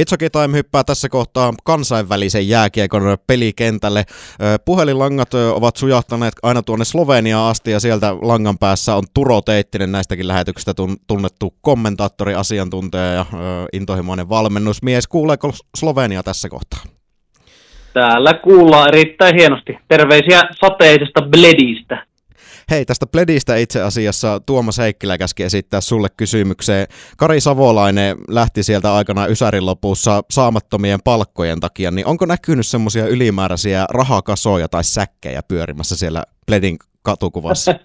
It's okay time hyppää tässä kohtaa kansainvälisen jääkiekon pelikentälle. Puhelinlangat ovat sujahtaneet aina tuonne Sloveniaan asti ja sieltä langan päässä on Turo Teittinen näistäkin lähetyksistä tunnettu kommentaattori, asiantuntija ja intohimoinen valmennusmies. Kuuleeko Slovenia tässä kohtaa? Täällä kuullaan erittäin hienosti. Terveisiä sateisesta Bledistä. Hei, tästä Pledistä itse asiassa Tuomas Heikkilä käski esittää sulle kysymykseen. Kari Savolainen lähti sieltä aikana Ysärin lopussa saamattomien palkkojen takia, niin onko näkynyt semmoisia ylimääräisiä rahakasoja tai säkkejä pyörimässä siellä Pledin katukuvassa?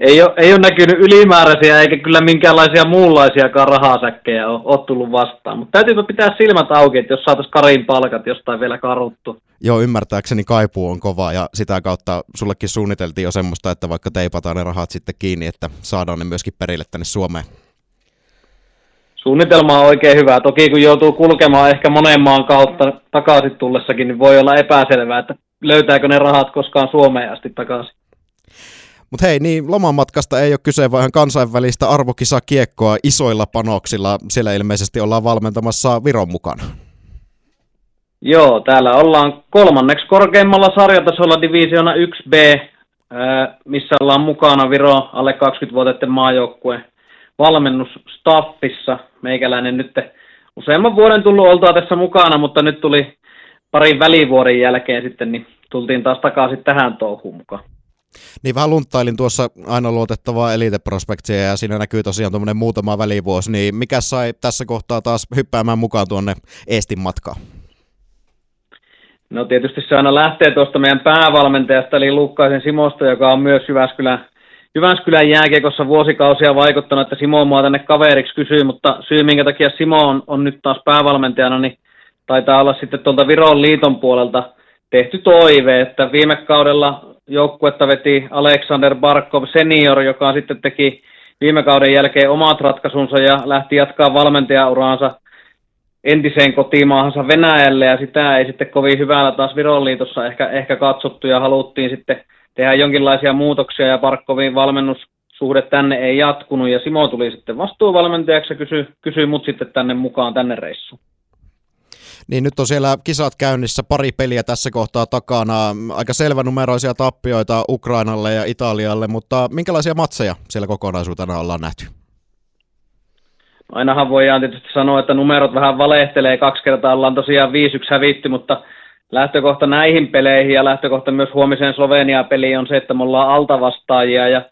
ei, ole, ei ole näkynyt ylimääräisiä eikä kyllä minkäänlaisia muunlaisiakaan rahasäkkejä ole, ole tullut vastaan. Mutta täytyypä pitää silmät auki, että jos saataisiin Karin palkat jostain vielä karuttu. Joo, ymmärtääkseni kaipuu on kova ja sitä kautta sullekin suunniteltiin jo semmoista, että vaikka teipataan ne rahat sitten kiinni, että saadaan ne myöskin perille tänne Suomeen. Suunnitelma on oikein hyvä. Toki kun joutuu kulkemaan ehkä monen maan kautta takaisin tullessakin, niin voi olla epäselvää, että löytääkö ne rahat koskaan Suomeen asti takaisin. Mutta hei, niin lomamatkasta ei ole kyse, vaan kansainvälistä arvokisakiekkoa isoilla panoksilla. Siellä ilmeisesti ollaan valmentamassa Viron mukana. Joo, täällä ollaan kolmanneksi korkeimmalla sarjatasolla divisioona 1B, missä ollaan mukana Viro alle 20-vuotiaiden maajoukkueen valmennusstaffissa. Meikäläinen nyt useamman vuoden tullut oltua tässä mukana, mutta nyt tuli parin välivuoden jälkeen sitten, niin tultiin taas takaisin tähän touhuun mukaan. Niin vähän lunttailin tuossa aina luotettavaa Elite Prospectia ja siinä näkyy tosiaan tuommoinen muutama välivuosi, niin mikä sai tässä kohtaa taas hyppäämään mukaan tuonne Eestin matkaan? No tietysti se aina lähtee tuosta meidän päävalmentajasta, eli Lukkaisen Simosta, joka on myös Jyväskylän, Jyväskylän jääkiekossa vuosikausia vaikuttanut, että Simo mua tänne kaveriksi kysyy, mutta syy minkä takia Simo on, on nyt taas päävalmentajana, niin taitaa olla sitten tuolta Viron liiton puolelta tehty toive, että viime kaudella joukkuetta veti Alexander Barkov senior, joka sitten teki viime kauden jälkeen omat ratkaisunsa ja lähti jatkaa valmentajauraansa entiseen kotimaahansa Venäjälle ja sitä ei sitten kovin hyvällä taas Viron liitossa ehkä, ehkä katsottu ja haluttiin sitten tehdä jonkinlaisia muutoksia ja Barkovin valmennussuhde tänne ei jatkunut ja Simo tuli sitten vastuuvalmentajaksi ja kysyi, kysyi mut sitten tänne mukaan tänne reissuun. Niin nyt on siellä kisat käynnissä, pari peliä tässä kohtaa takana, aika selvänumeroisia tappioita Ukrainalle ja Italialle, mutta minkälaisia matseja siellä kokonaisuutena ollaan nähty? Ainahan voidaan tietysti sanoa, että numerot vähän valehtelee, kaksi kertaa ollaan tosiaan 5-1 hävitty, mutta lähtökohta näihin peleihin ja lähtökohta myös huomiseen Slovenia-peliin on se, että me ollaan altavastaajia. Ja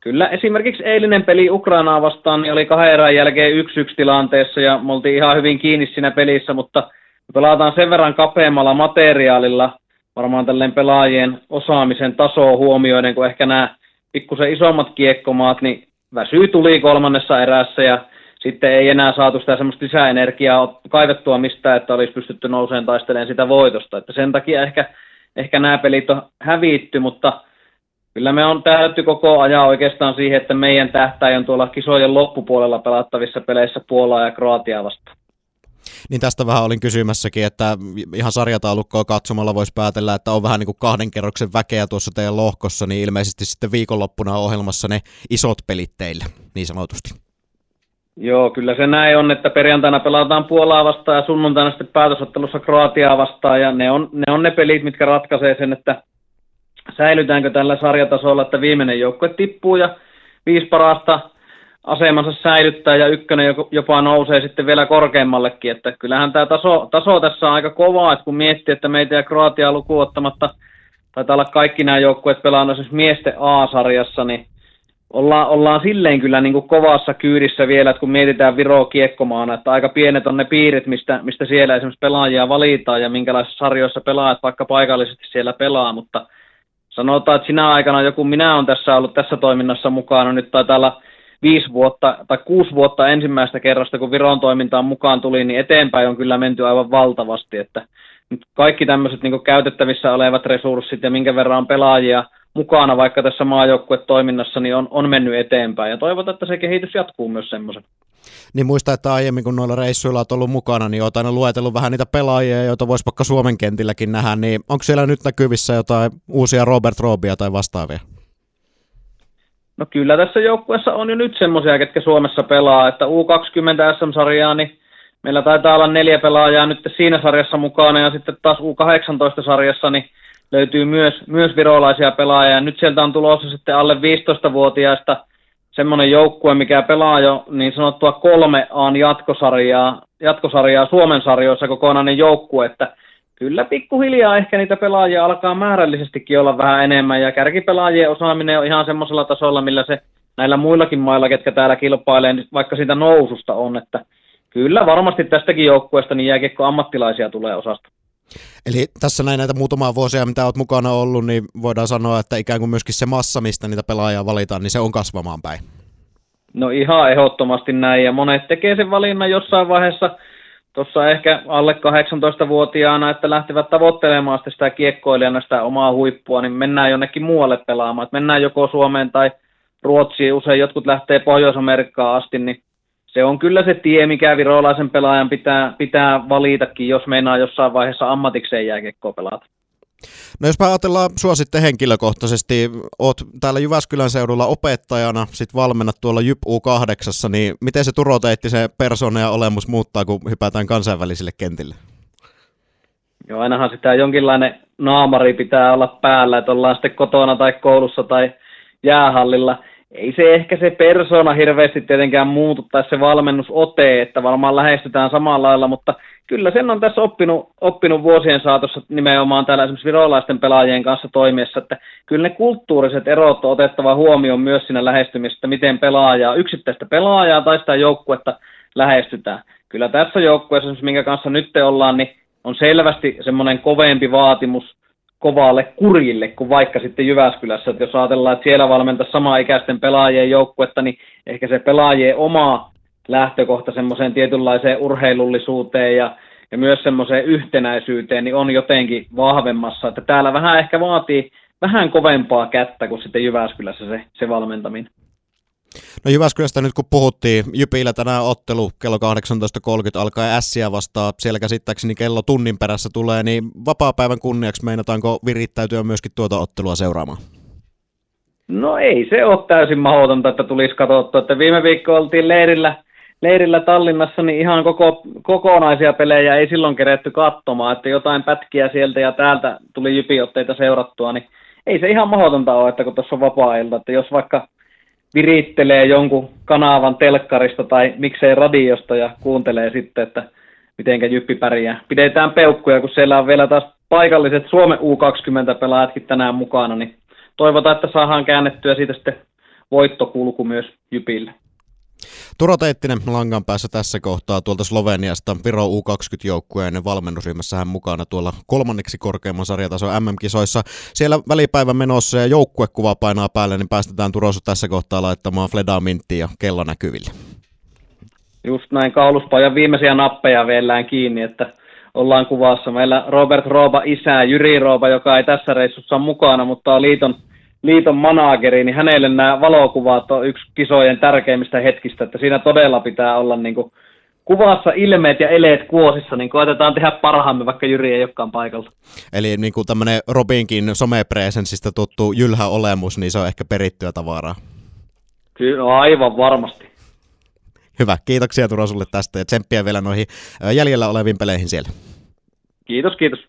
Kyllä esimerkiksi eilinen peli Ukrainaa vastaan niin oli kahden erän jälkeen 1-1 tilanteessa ja me oltiin ihan hyvin kiinni siinä pelissä, mutta pelataan sen verran kapeammalla materiaalilla, varmaan tälleen pelaajien osaamisen tasoa huomioiden, kun ehkä nämä pikkusen isommat kiekkomaat, niin väsyy tuli kolmannessa erässä ja sitten ei enää saatu sitä semmoista lisäenergiaa kaivettua mistään, että olisi pystytty nouseen taistelemaan sitä voitosta. Että sen takia ehkä, ehkä nämä pelit on hävitty, mutta kyllä me on täytty koko ajan oikeastaan siihen, että meidän tähtäin on tuolla kisojen loppupuolella pelattavissa peleissä Puolaa ja Kroatiaa vastaan. Niin tästä vähän olin kysymässäkin, että ihan sarjataulukkoa katsomalla voisi päätellä, että on vähän niin kuin kahden kerroksen väkeä tuossa teidän lohkossa, niin ilmeisesti sitten viikonloppuna ohjelmassa ne isot pelit teille, niin sanotusti. Joo, kyllä se näin on, että perjantaina pelataan Puolaa vastaan ja sunnuntaina sitten päätösottelussa Kroatiaa vastaan ja ne on, ne on ne pelit, mitkä ratkaisee sen, että säilytäänkö tällä sarjatasolla, että viimeinen joukkue tippuu ja viisi parasta asemansa säilyttää ja ykkönen jopa nousee sitten vielä korkeammallekin, että kyllähän tämä taso, taso tässä on aika kova, että kun miettii, että meitä ja Kroatiaa lukuun ottamatta taitaa olla kaikki nämä joukkueet pelannut esimerkiksi miesten A-sarjassa, niin ollaan, ollaan silleen kyllä niin kuin kovassa kyydissä vielä, että kun mietitään Viroa kiekkomaana, että aika pienet on ne piirit, mistä, mistä siellä esimerkiksi pelaajia valitaan ja minkälaisissa sarjoissa pelaajat vaikka paikallisesti siellä pelaa, mutta sanotaan, että sinä aikana joku minä on tässä ollut tässä toiminnassa mukana, nyt taitaa olla viisi vuotta tai kuusi vuotta ensimmäistä kerrasta, kun Viron toimintaan mukaan tuli, niin eteenpäin on kyllä menty aivan valtavasti, että nyt kaikki tämmöiset niin käytettävissä olevat resurssit ja minkä verran on pelaajia mukana vaikka tässä maajoukkuetoiminnassa, niin on, on mennyt eteenpäin ja toivotaan, että se kehitys jatkuu myös semmoisen. Niin muista, että aiemmin kun noilla reissuilla olet ollut mukana, niin olet aina luetellut vähän niitä pelaajia, joita voisi vaikka Suomen kentilläkin nähdä, niin onko siellä nyt näkyvissä jotain uusia Robert Robia tai vastaavia? No kyllä tässä joukkueessa on jo nyt semmoisia, ketkä Suomessa pelaa, että U20 SM-sarjaa, niin meillä taitaa olla neljä pelaajaa nyt siinä sarjassa mukana ja sitten taas U18-sarjassa niin löytyy myös, myös virolaisia pelaajia. Nyt sieltä on tulossa sitten alle 15-vuotiaista semmoinen joukkue, mikä pelaa jo niin sanottua kolme aan jatkosarjaa, jatkosarjaa Suomen sarjoissa kokonainen joukkue, että kyllä pikkuhiljaa ehkä niitä pelaajia alkaa määrällisestikin olla vähän enemmän, ja kärkipelaajien osaaminen on ihan semmoisella tasolla, millä se näillä muillakin mailla, ketkä täällä kilpailee, niin vaikka siitä noususta on, että kyllä varmasti tästäkin joukkueesta niin jääkiekko ammattilaisia tulee osasta. Eli tässä näin näitä muutamaa vuosia, mitä olet mukana ollut, niin voidaan sanoa, että ikään kuin myöskin se massa, mistä niitä pelaajia valitaan, niin se on kasvamaan päin. No ihan ehdottomasti näin, ja monet tekee sen valinnan jossain vaiheessa – tuossa ehkä alle 18-vuotiaana, että lähtevät tavoittelemaan sitä kiekkoilijana sitä omaa huippua, niin mennään jonnekin muualle pelaamaan. Että mennään joko Suomeen tai Ruotsiin, usein jotkut lähtee Pohjois-Amerikkaan asti, niin se on kyllä se tie, mikä virolaisen pelaajan pitää, pitää valitakin, jos meinaa jossain vaiheessa ammatikseen jääkiekkoa pelata. No jos ajatellaan sua sitten henkilökohtaisesti, oot täällä Jyväskylän seudulla opettajana, sit valmennat tuolla JYP U8, niin miten se Turo Teitti se persona ja olemus muuttaa, kun hypätään kansainvälisille kentille? Joo, ainahan sitä jonkinlainen naamari pitää olla päällä, että ollaan sitten kotona tai koulussa tai jäähallilla. Ei se ehkä se persona hirveästi tietenkään muutu tai se valmennusote, että varmaan lähestytään samalla lailla, mutta kyllä sen on tässä oppinut, oppinut vuosien saatossa nimenomaan täällä esimerkiksi virolaisten pelaajien kanssa toimiessa, että kyllä ne kulttuuriset erot on otettava huomioon myös siinä lähestymisessä, miten pelaajaa, yksittäistä pelaajaa tai sitä joukkuetta lähestytään. Kyllä tässä joukkueessa, minkä kanssa nyt te ollaan, niin on selvästi semmoinen kovempi vaatimus kovalle kurille kuin vaikka sitten Jyväskylässä. Että jos ajatellaan, että siellä valmentaa samaa ikäisten pelaajien joukkuetta, niin ehkä se pelaajien oma lähtökohta semmoiseen tietynlaiseen urheilullisuuteen ja, ja myös semmoiseen yhtenäisyyteen niin on jotenkin vahvemmassa. Että täällä vähän ehkä vaatii vähän kovempaa kättä kuin sitten Jyväskylässä se, se valmentaminen. No Jyväskylästä nyt kun puhuttiin, Jypillä tänään ottelu kello 18.30 alkaa ässiä vastaan, siellä käsittääkseni kello tunnin perässä tulee, niin vapaa-päivän kunniaksi meinataanko virittäytyä myöskin tuota ottelua seuraamaan? No ei se ole täysin mahdotonta, että tulisi katsottua, että viime viikko oltiin leirillä – leirillä Tallinnassa niin ihan koko, kokonaisia pelejä ei silloin keretty katsomaan, että jotain pätkiä sieltä ja täältä tuli jypiotteita seurattua, niin ei se ihan mahdotonta ole, että kun tuossa on vapaa-ilta, että jos vaikka virittelee jonkun kanavan telkkarista tai miksei radiosta ja kuuntelee sitten, että mitenkä Jyppi pärjää. Pidetään peukkuja, kun siellä on vielä taas paikalliset Suomen U20-pelaajatkin tänään mukana, niin toivotaan, että saadaan käännettyä siitä sitten voittokulku myös Jypille. Turo Teittinen langan päässä tässä kohtaa tuolta Sloveniasta Viro U20-joukkueen valmennusryhmässä hän mukana tuolla kolmanneksi korkeimman sarjatason MM-kisoissa. Siellä välipäivän menossa ja joukkuekuva painaa päälle, niin päästetään Turossa tässä kohtaa laittamaan Fleda Minttiin ja kello näkyville. Just näin, kauluspajan viimeisiä nappeja vielä kiinni, että ollaan kuvassa. Meillä Robert Rooba isä, Jyri Rooba, joka ei tässä reissussa mukana, mutta on liiton liiton manageri, niin hänelle nämä valokuvat on yksi kisojen tärkeimmistä hetkistä, että siinä todella pitää olla niin kuin kuvassa ilmeet ja eleet kuosissa, niin koetetaan tehdä parhaamme, vaikka Jyri ei olekaan paikalla. Eli niin kuin tämmöinen Robinkin somepresensistä tuttu jylhä olemus, niin se on ehkä perittyä tavaraa. Kyllä, aivan varmasti. Hyvä, kiitoksia Turo sulle tästä ja tsemppiä vielä noihin jäljellä oleviin peleihin siellä. Kiitos, kiitos.